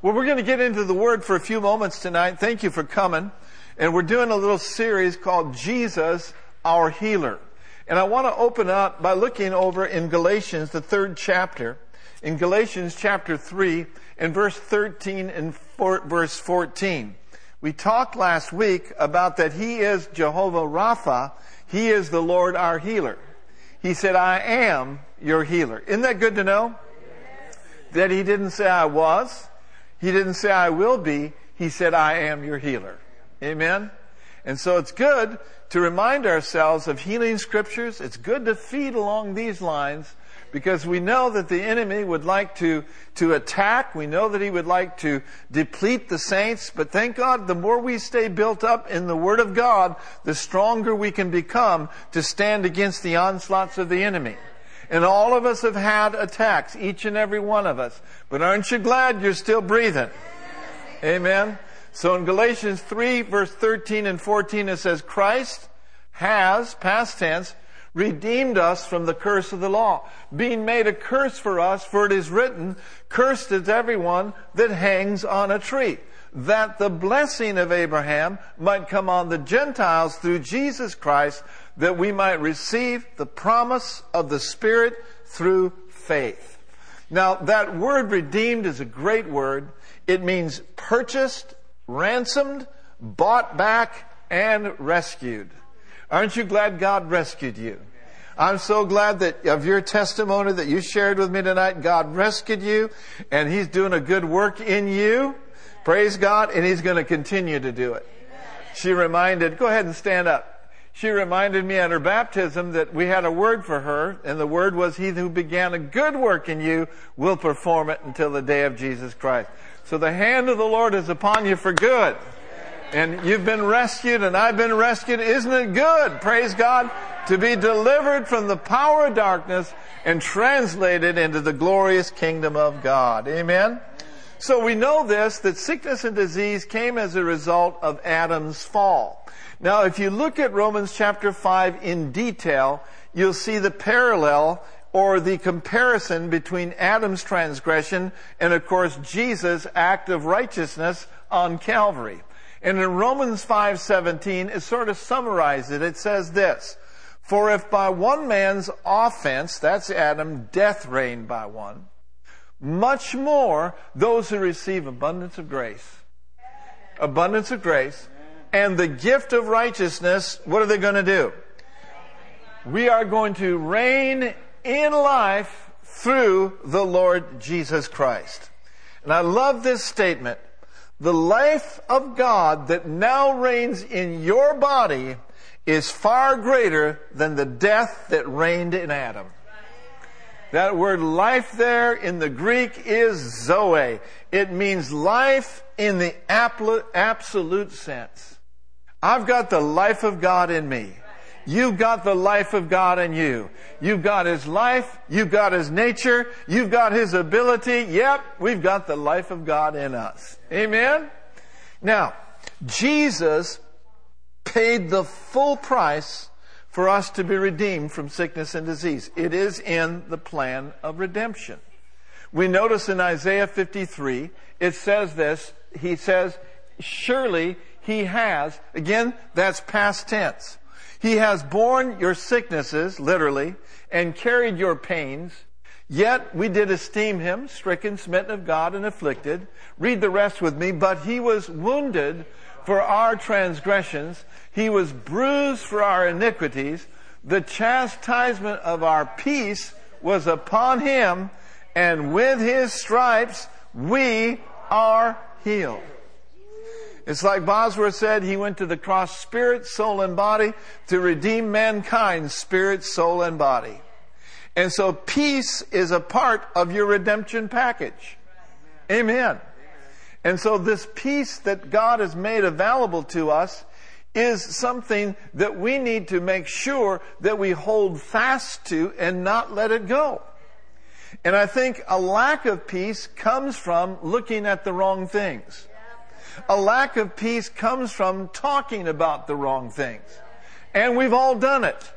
Well, we're going to get into the Word for a few moments tonight. Thank you for coming. And we're doing a little series called Jesus, our Healer. And I want to open up by looking over in Galatians, the third chapter. In Galatians chapter 3 and verse 13 and four, verse 14. We talked last week about that He is Jehovah Rapha. He is the Lord our healer. He said, I am your healer. Isn't that good to know? That He didn't say I was. He didn't say, I will be. He said, I am your healer. Amen? And so it's good to remind ourselves of healing scriptures. It's good to feed along these lines because we know that the enemy would like to, to attack. We know that he would like to deplete the saints. But thank God, the more we stay built up in the Word of God, the stronger we can become to stand against the onslaughts of the enemy. And all of us have had attacks, each and every one of us. But aren't you glad you're still breathing? Amen. So in Galatians 3 verse 13 and 14 it says, Christ has, past tense, redeemed us from the curse of the law, being made a curse for us, for it is written, cursed is everyone that hangs on a tree, that the blessing of Abraham might come on the Gentiles through Jesus Christ, that we might receive the promise of the Spirit through faith. Now, that word redeemed is a great word. It means purchased, ransomed, bought back, and rescued. Aren't you glad God rescued you? I'm so glad that of your testimony that you shared with me tonight. God rescued you and He's doing a good work in you. Praise God. And He's going to continue to do it. She reminded, go ahead and stand up she reminded me at her baptism that we had a word for her, and the word was, He who began a good work in you will perform it until the day of Jesus Christ. So the hand of the Lord is upon you for good. And you've been rescued and I've been rescued. Isn't it good? Praise God. To be delivered from the power of darkness and translated into the glorious kingdom of God. Amen. So we know this, that sickness and disease came as a result of Adam's fall. Now, if you look at Romans chapter 5 in detail, you'll see the parallel or the comparison between Adam's transgression and, of course, Jesus' act of righteousness on Calvary. And in Romans 5:17, it sort of summarizes it. It says this: For if by one man's offense, that's Adam, death reigned by one, much more those who receive abundance of grace, abundance of grace, and the gift of righteousness, what are they going to do? We are going to reign in life through the Lord Jesus Christ. And I love this statement. The life of God that now reigns in your body is far greater than the death that reigned in Adam. That word life there in the Greek is zoe. It means life in the absolute sense. I've got the life of God in me. You've got the life of God in you. You've got His life. You've got His nature. You've got His ability. Yep, we've got the life of God in us. Amen? Now, Jesus paid the full price for us to be redeemed from sickness and disease. It is in the plan of redemption. We notice in Isaiah 53, it says this, he says, surely he has, again, that's past tense. He has borne your sicknesses, literally, and carried your pains. Yet we did esteem him, stricken, smitten of God, and afflicted. Read the rest with me. But he was wounded for our transgressions. He was bruised for our iniquities. The chastisement of our peace was upon him, and with his stripes we are healed. It's like Bosworth said, he went to the cross spirit, soul, and body to redeem mankind, spirit, soul, and body. And so peace is a part of your redemption package. Amen. And so this peace that God has made available to us is something that we need to make sure that we hold fast to and not let it go. And I think a lack of peace comes from looking at the wrong things. A lack of peace comes from talking about the wrong things. And we've all done it.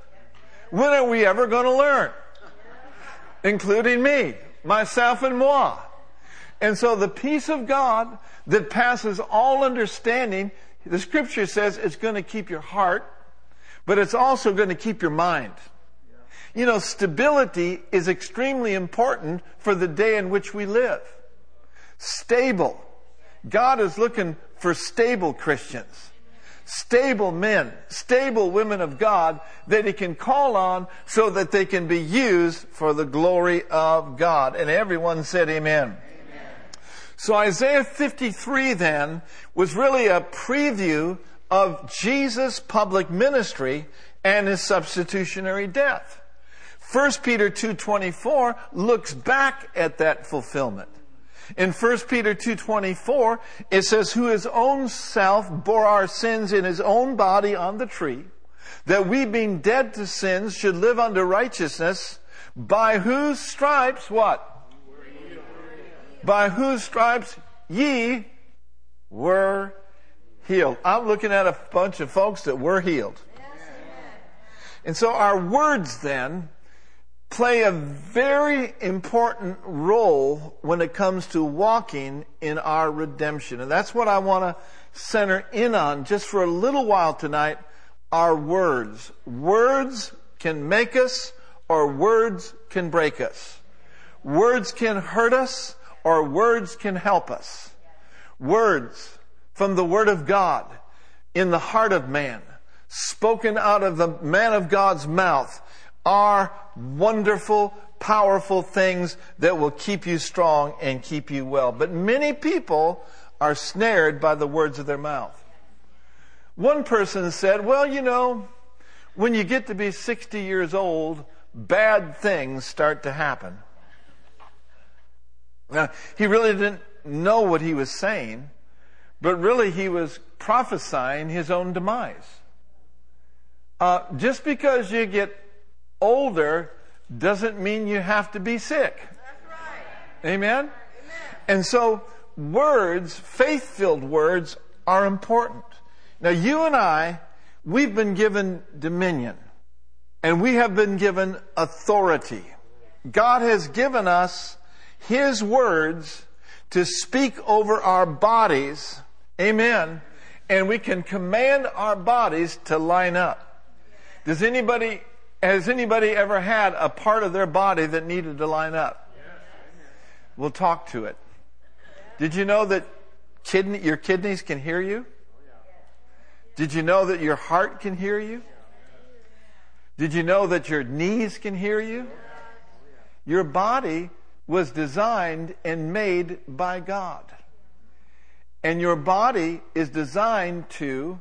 When are we ever going to learn? Including me, myself and moi. And so the peace of God that passes all understanding, the scripture says it's going to keep your heart, but it's also going to keep your mind. You know, stability is extremely important for the day in which we live. Stable. God is looking for stable Christians stable men, stable women of God that he can call on so that they can be used for the glory of God. And everyone said amen. amen. So Isaiah 53 then was really a preview of Jesus' public ministry and his substitutionary death. 1 Peter 2.24 looks back at that fulfillment. In 1 Peter 2.24, it says, who his own self bore our sins in his own body on the tree, that we being dead to sins should live unto righteousness, by whose stripes, what? By whose stripes ye were healed. I'm looking at a bunch of folks that were healed. And so our words then play a very important role when it comes to walking in our redemption. And that's what I want to center in on just for a little while tonight. Our words. Words can make us or words can break us. Words can hurt us or words can help us. Words from the Word of God in the heart of man, spoken out of the man of God's mouth, are wonderful, powerful things that will keep you strong and keep you well. But many people are snared by the words of their mouth. One person said, well, you know, when you get to be 60 years old, bad things start to happen. Now, he really didn't know what he was saying, but really he was prophesying his own demise. Uh, just because you get older doesn't mean you have to be sick. Right. Amen? Amen? And so words, faith-filled words, are important. Now you and I, we've been given dominion. And we have been given authority. God has given us His words to speak over our bodies. Amen. And we can command our bodies to line up. Does anybody has anybody ever had a part of their body that needed to line up? We'll talk to it. Did you know that kidney, your kidneys can hear you? Did you know that your heart can hear you? Did you know that your knees can hear you? Your body was designed and made by God. And your body is designed to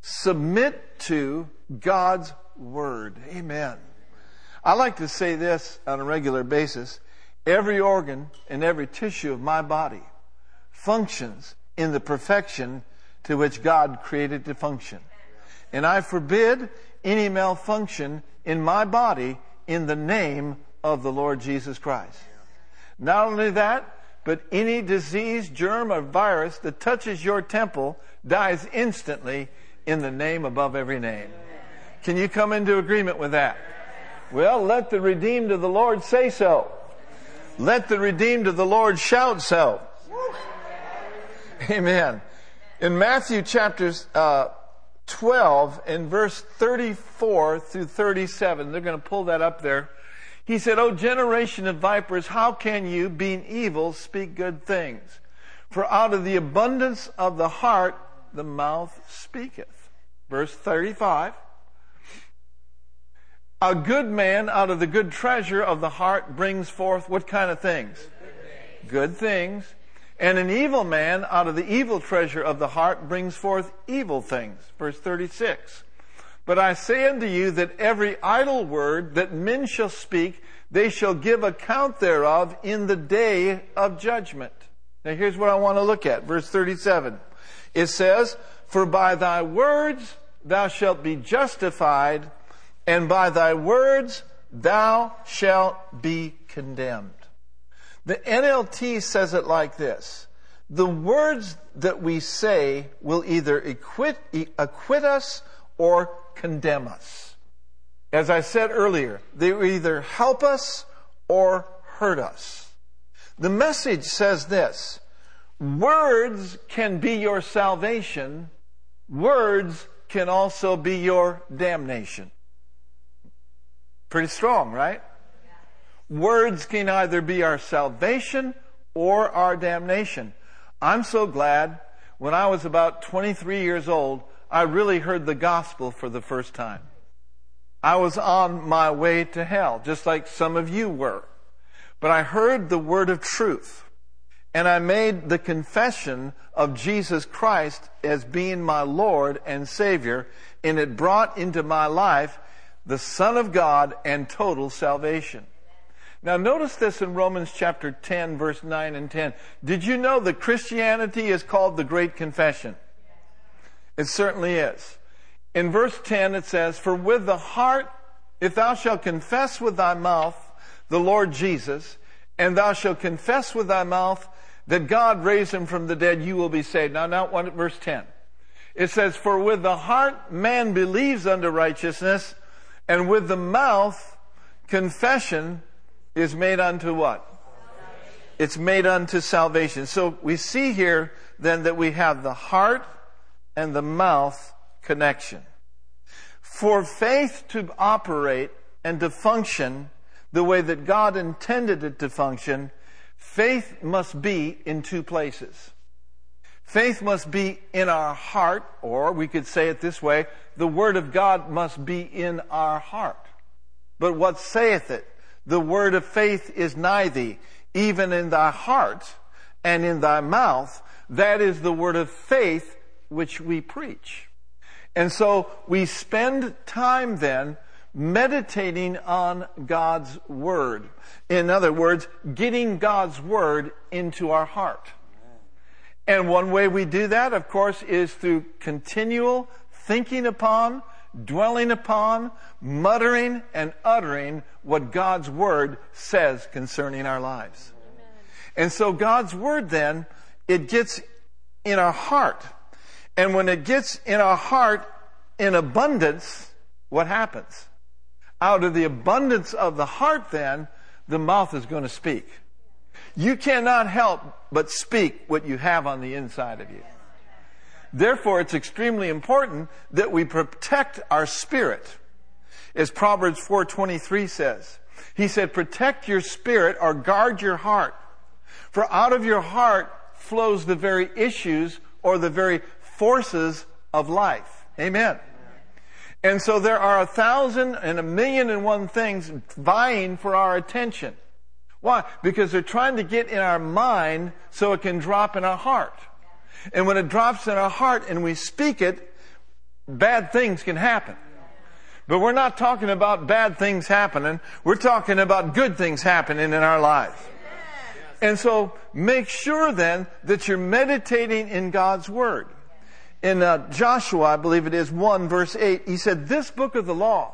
submit to God's Word. Amen. I like to say this on a regular basis. Every organ and every tissue of my body functions in the perfection to which God created to function. And I forbid any malfunction in my body in the name of the Lord Jesus Christ. Not only that, but any disease, germ, or virus that touches your temple dies instantly in the name above every name. Can you come into agreement with that? Well, let the redeemed of the Lord say so. Let the redeemed of the Lord shout so. Amen. In Matthew chapters uh, 12 and verse 34 through 37, they're going to pull that up there. He said, O generation of vipers, how can you, being evil, speak good things? For out of the abundance of the heart, the mouth speaketh. Verse 35. A good man out of the good treasure of the heart brings forth what kind of things? Good things. And an evil man out of the evil treasure of the heart brings forth evil things. Verse 36. But I say unto you that every idle word that men shall speak, they shall give account thereof in the day of judgment. Now here's what I want to look at. Verse 37. It says, For by thy words thou shalt be justified, and by thy words thou shalt be condemned. The NLT says it like this. The words that we say will either acquit, acquit us or condemn us. As I said earlier, they either help us or hurt us. The message says this Words can be your salvation, words can also be your damnation. Pretty strong, right? Words can either be our salvation or our damnation. I'm so glad when I was about 23 years old, I really heard the gospel for the first time. I was on my way to hell, just like some of you were. But I heard the word of truth and I made the confession of Jesus Christ as being my Lord and Savior and it brought into my life the Son of God and total salvation. Now notice this in Romans chapter 10 verse 9 and 10. Did you know that Christianity is called the Great Confession? It certainly is. In verse 10 it says, For with the heart, if thou shalt confess with thy mouth the Lord Jesus, and thou shalt confess with thy mouth that God raised him from the dead, you will be saved. Now, now, one, verse 10. It says, For with the heart man believes unto righteousness, and with the mouth confession is made unto what? It's made unto salvation. So we see here then that we have the heart and the mouth connection. For faith to operate and to function the way that God intended it to function, faith must be in two places. Faith must be in our heart, or we could say it this way, the Word of God must be in our heart. But what saith it? The word of faith is nigh thee, even in thy heart and in thy mouth. That is the word of faith which we preach. And so we spend time then meditating on God's Word. In other words, getting God's Word into our heart. And one way we do that, of course, is through continual thinking upon, dwelling upon, muttering, and uttering what God's Word says concerning our lives. And so God's Word then, it gets in our heart. And when it gets in our heart in abundance, what happens? Out of the abundance of the heart then, the mouth is going to speak. You cannot help but speak what you have on the inside of you. Therefore, it's extremely important that we protect our spirit. As Proverbs 4:23 says, he said, "Protect your spirit or guard your heart, for out of your heart flows the very issues or the very forces of life." Amen. And so there are a thousand and a million and one things vying for our attention. Why? Because they're trying to get in our mind so it can drop in our heart. And when it drops in our heart and we speak it, bad things can happen. But we're not talking about bad things happening. We're talking about good things happening in our lives. And so make sure then that you're meditating in God's Word in uh, Joshua, I believe it is 1 verse 8, he said, This book of the law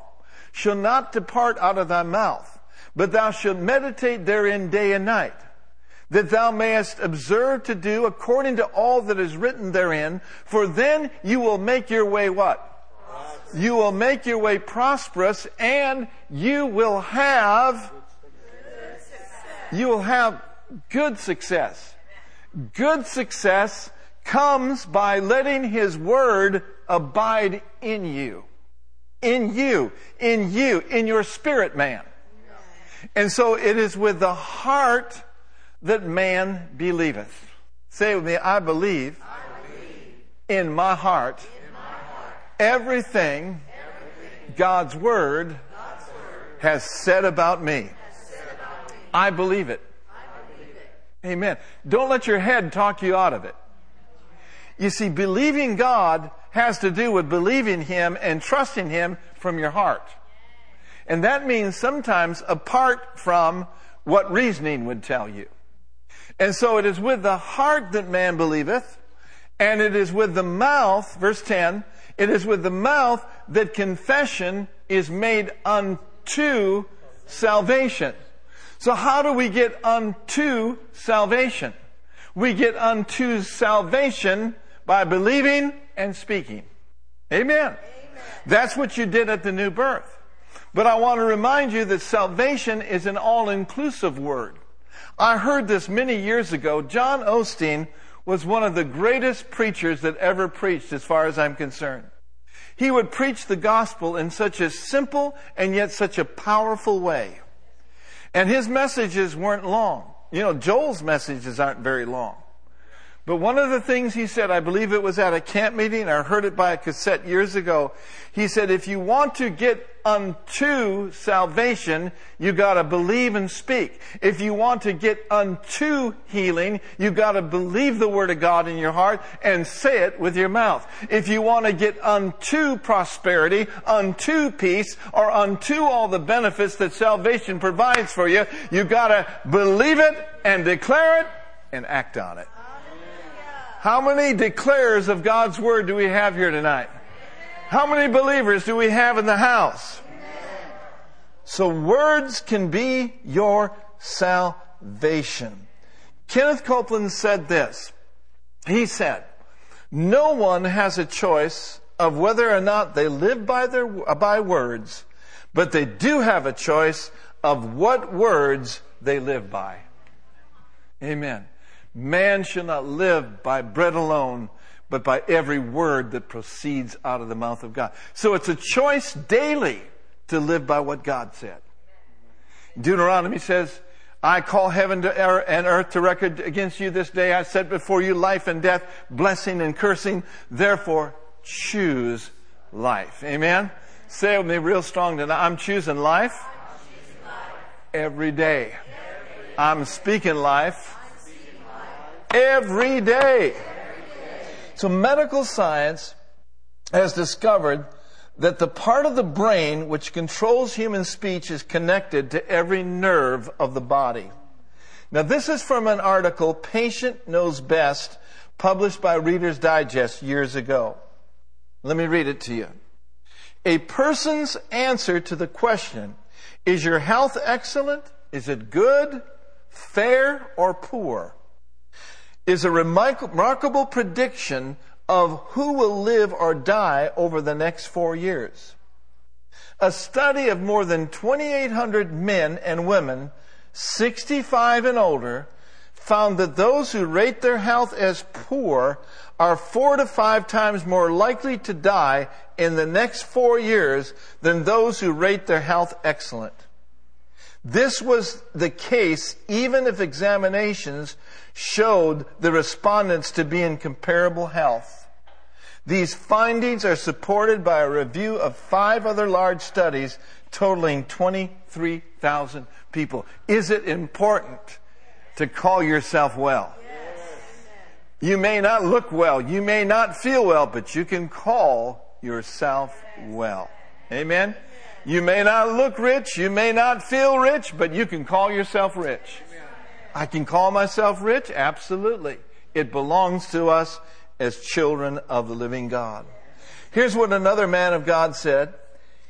shall not depart out of thy mouth, but thou shalt meditate therein day and night, that thou mayest observe to do according to all that is written therein, for then you will make your way what? You will make your way prosperous and you will have, you will have good success. Good success comes by letting His Word abide in you. In you. In you. In your spirit man. And so it is with the heart that man believeth. Say with me, I believe, I believe in, my heart, in my heart everything, everything God's, word God's word has said about me. Said about me. I, believe. I believe it. Amen. Don't let your head talk you out of it. You see, believing God has to do with believing Him and trusting Him from your heart. And that means sometimes apart from what reasoning would tell you. And so it is with the heart that man believeth, and it is with the mouth, verse 10, it is with the mouth that confession is made unto salvation. So how do we get unto salvation? We get unto salvation by believing and speaking. Amen. Amen. That's what you did at the new birth. But I want to remind you that salvation is an all-inclusive word. I heard this many years ago. John Osteen was one of the greatest preachers that ever preached, as far as I'm concerned. He would preach the gospel in such a simple and yet such a powerful way. And his messages weren't long. You know, Joel's messages aren't very long. But one of the things he said, I believe it was at a camp meeting, I heard it by a cassette years ago. He said, if you want to get unto salvation, you gotta believe and speak. If you want to get unto healing, you gotta believe the Word of God in your heart and say it with your mouth. If you want to get unto prosperity, unto peace, or unto all the benefits that salvation provides for you, you gotta believe it and declare it and act on it. How many declares of God's Word do we have here tonight? How many believers do we have in the house? So words can be your salvation. Kenneth Copeland said this. He said, no one has a choice of whether or not they live by their, by words, but they do have a choice of what words they live by. Amen. Man shall not live by bread alone, but by every word that proceeds out of the mouth of God. So it's a choice daily to live by what God said. Deuteronomy says, I call heaven to er, and earth to record against you this day. I set before you life and death, blessing and cursing. Therefore, choose life. Amen? Say it with me real strong tonight. I'm choosing life, every day. I'm speaking life Every day. So medical science has discovered that the part of the brain which controls human speech is connected to every nerve of the body. Now this is from an article, Patient Knows Best, published by Reader's Digest years ago. Let me read it to you. A person's answer to the question, is your health excellent? Is it good, fair, or poor? Is a remarkable prediction of who will live or die over the next four years. A study of more than 2,800 men and women, 65 and older, found that those who rate their health as poor are four to five times more likely to die in the next four years than those who rate their health excellent. This was the case even if examinations showed the respondents to be in comparable health. These findings are supported by a review of five other large studies totaling 23,000 people. Is it important to call yourself well? You may not look well, you may not feel well, but you can call yourself well. Amen? You may not look rich, you may not feel rich, but you can call yourself rich. I can call myself rich? Absolutely. It belongs to us as children of the living God. Here's what another man of God said.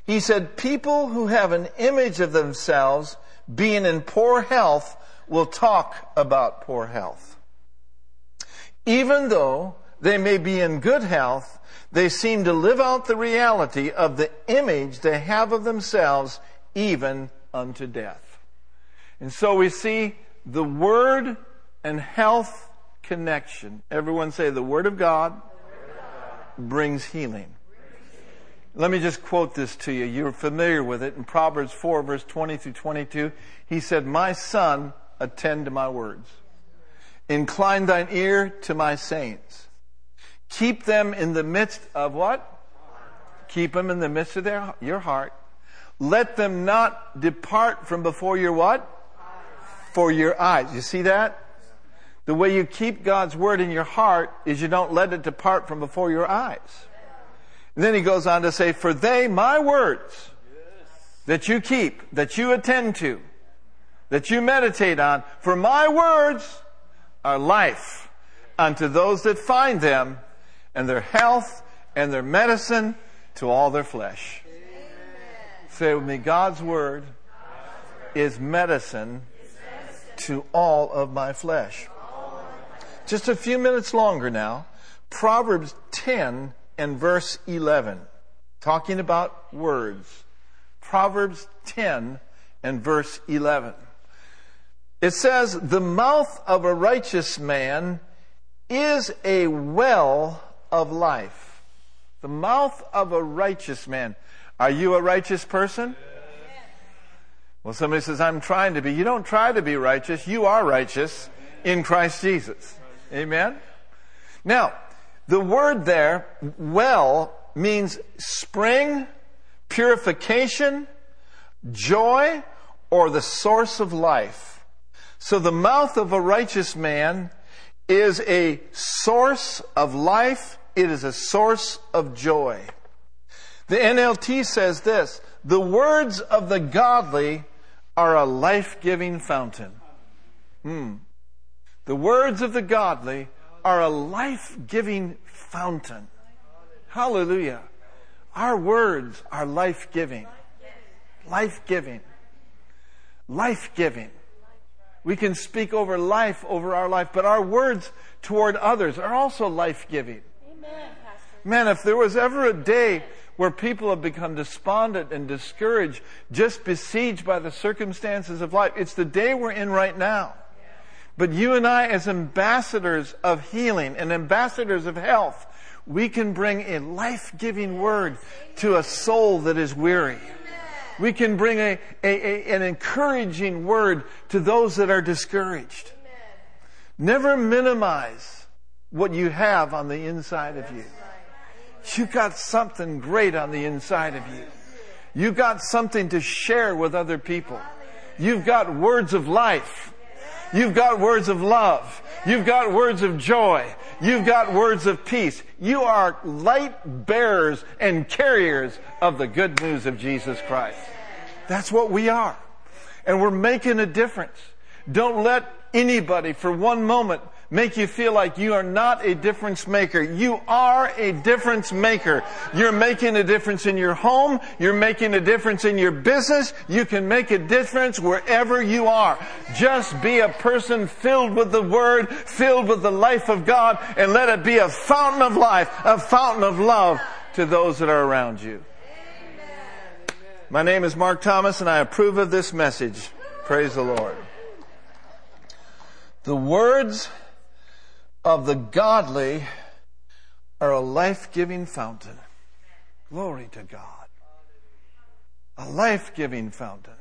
He said, people who have an image of themselves being in poor health will talk about poor health. Even though they may be in good health, they seem to live out the reality of the image they have of themselves even unto death. And so we see the Word and health connection. Everyone say the Word of God, brings healing. Let me just quote this to you. You're familiar with it. In Proverbs 4 verse 20 through 22, he said, My son, attend to my words. Incline thine ear to my sayings. Keep them in the midst of what? Keep them in the midst of their, your heart. Let them not depart from before your what? For your eyes. You see that? The way you keep God's word in your heart is you don't let it depart from before your eyes. And then he goes on to say, for they, my words, that you keep, that you attend to, that you meditate on, for my words are life unto those that find them, and their health and their medicine to all their flesh. Amen. Say with me, God's word is medicine to all of my flesh. Just a few minutes longer now. Proverbs 10 and verse 11. Talking about words. Proverbs 10 and verse 11. It says, the mouth of a righteous man is a well of life. The mouth of a righteous man. Are you a righteous person? Well, somebody says, I'm trying to be. You don't try to be righteous. You are righteous in Christ Jesus. Amen? Now, the word there, well, means spring, purification, joy, or the source of life. So the mouth of a righteous man is a source of life. It is a source of joy. The NLT says this, the words of the godly are a life-giving fountain. Hmm. The words of the godly are a life-giving fountain. Hallelujah. Our words are life-giving. Life-giving. Life-giving. We can speak over life over our life, but our words toward others are also life-giving. Man, if there was ever a day where people have become despondent and discouraged, just besieged by the circumstances of life. It's the day we're in right now. But you and I, as ambassadors of healing and ambassadors of health, we can bring a life-giving word to a soul that is weary. We can bring a, a, a, an encouraging word to those that are discouraged. Never minimize what you have on the inside of you. You got something great on the inside of you. You got something to share with other people. You've got words of life. You've got words of love. You've got words of joy. You've got words of peace. You are light bearers and carriers of the good news of Jesus Christ. That's what we are. And we're making a difference. Don't let anybody for one moment make you feel like you are not a difference maker. You are a difference maker. You're making a difference in your home. You're making a difference in your business. You can make a difference wherever you are. Just be a person filled with the Word, filled with the life of God, and let it be a fountain of life, a fountain of love to those that are around you. My name is Mark Thomas and I approve of this message. Praise the Lord. The words of the godly are a life-giving fountain. Glory to God. A life-giving fountain.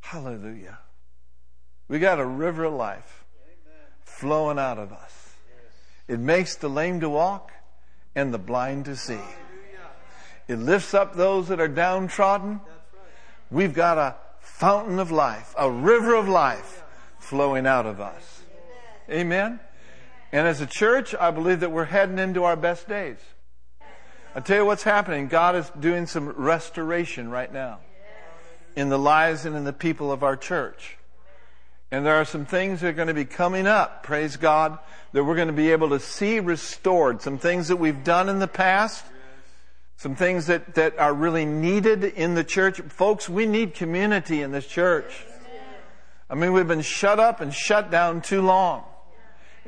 Hallelujah. We got a river of life flowing out of us. It makes the lame to walk and the blind to see. It lifts up those that are downtrodden. We've got a fountain of life, a river of life flowing out of us. Amen? And as a church, I believe that we're heading into our best days. I tell you what's happening. God is doing some restoration right now in the lives and in the people of our church. And there are some things that are going to be coming up, praise God, that we're going to be able to see restored. Some things that we've done in the past, some things that, that are really needed in the church. Folks, we need community in this church. I mean, we've been shut up and shut down too long.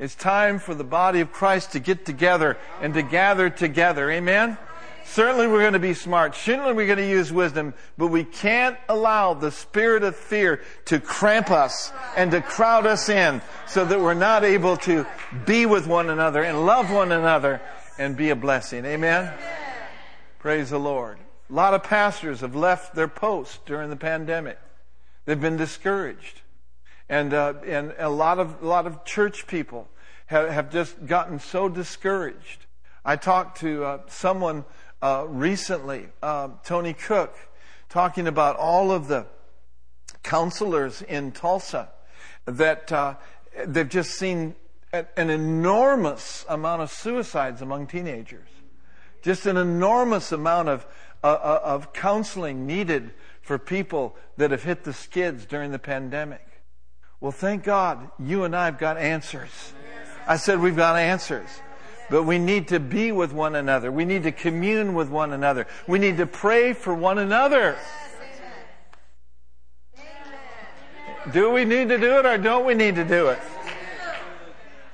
It's time for the body of Christ to get together and to gather together. Amen? Certainly we're going to be smart. Certainly we're going to use wisdom, but we can't allow the spirit of fear to cramp us and to crowd us in so that we're not able to be with one another and love one another and be a blessing. Amen? Praise the Lord. A lot of pastors have left their posts during the pandemic. They've been discouraged and uh, and a lot of a lot of church people have, have just gotten so discouraged. I talked to uh, someone uh, recently, uh, Tony Cook, talking about all of the counselors in Tulsa that uh, they've just seen an enormous amount of suicides among teenagers. Just an enormous amount of uh, of counseling needed for people that have hit the skids during the pandemic. Well, thank God you and I have got answers. I said we've got answers. But we need to be with one another. We need to commune with one another. We need to pray for one another. Do we need to do it or don't we need to do it?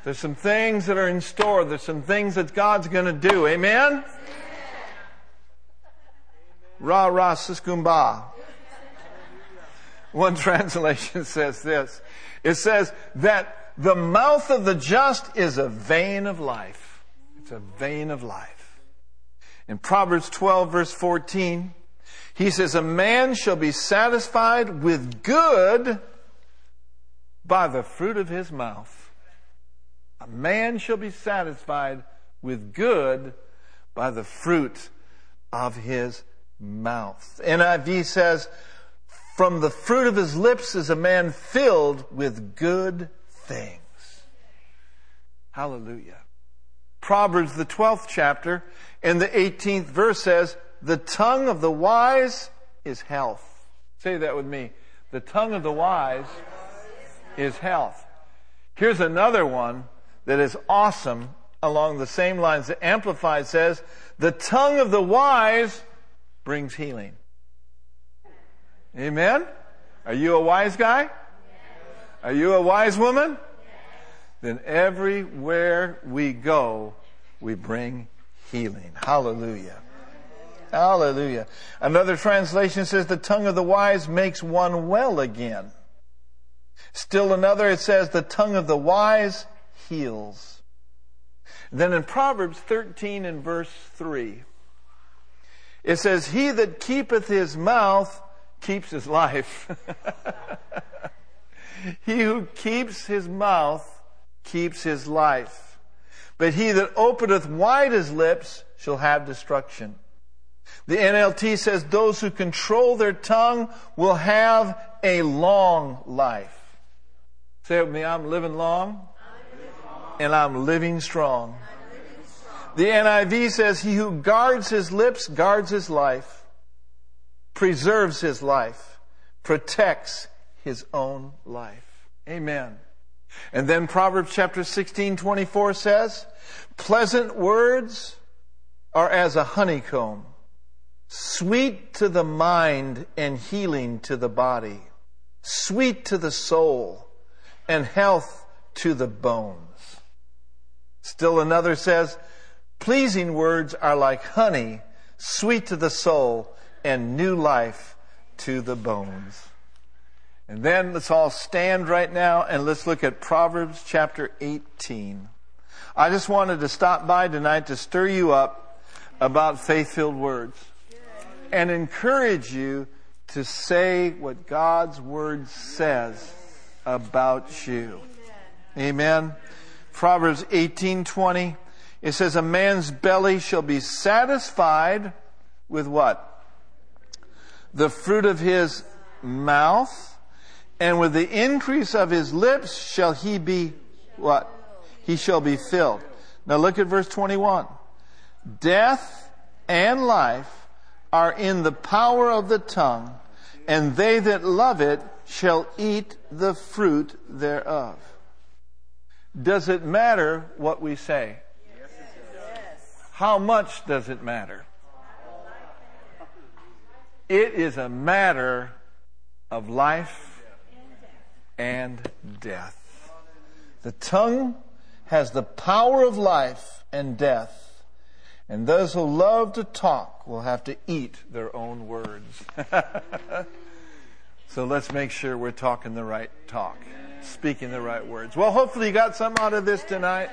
There's some things that are in store. There's some things that God's going to do. Amen? Ra ra siskumba. One translation says this. It says that the mouth of the just is a vein of life. It's a vein of life. In Proverbs 12 verse 14, he says, a man shall be satisfied with good by the fruit of his mouth. A man shall be satisfied with good by the fruit of his mouth. NIV says, from the fruit of his lips is a man filled with good things. Hallelujah. Proverbs, the 12th chapter, and the 18th verse says, the tongue of the wise is health. Say that with me. The tongue of the wise is health. Here's another one that is awesome along the same lines. The Amplified says, the tongue of the wise brings healing. Amen? Are you a wise guy? Are you a wise woman? Then everywhere we go, we bring healing. Hallelujah. Hallelujah. Another translation says the tongue of the wise makes one well again. Still another, it says the tongue of the wise heals. Then in Proverbs 13 and verse 3, it says, He that keepeth his mouth keeps his life. he who keeps his mouth keeps his life. But he that openeth wide his lips shall have destruction. The NLT says those who control their tongue will have a long life. Say it with me, I'm living long, and I'm living strong. The NIV says, He who guards his lips guards his life, preserves his life, protects his own life. Amen. And then Proverbs chapter 16, 24 says, Pleasant words are as a honeycomb sweet to the mind and healing to the body, sweet to the soul and health to the bones. Still another says, pleasing words are like honey, sweet to the soul and new life to the bones. And then let's all stand right now and let's look at Proverbs chapter 18. I just wanted to stop by tonight to stir you up about faith filled words and encourage you to say what God's Word says about you. Amen. Proverbs 18:20 it says a man's belly shall be satisfied with what? The fruit of his mouth and with the increase of his lips shall he be what? He shall be filled. Now look at verse 21. Death and life are in the power of the tongue, and they that love it shall eat the fruit thereof. Does it matter what we say? Yes. How much does it matter? It is a matter of life and death. The tongue has the power of life and death. And those who love to talk will have to eat their own words. so let's make sure we're talking the right talk, speaking the right words. Well, hopefully you got something out of this tonight.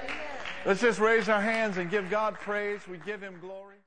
Let's just raise our hands and give God praise. We give Him glory.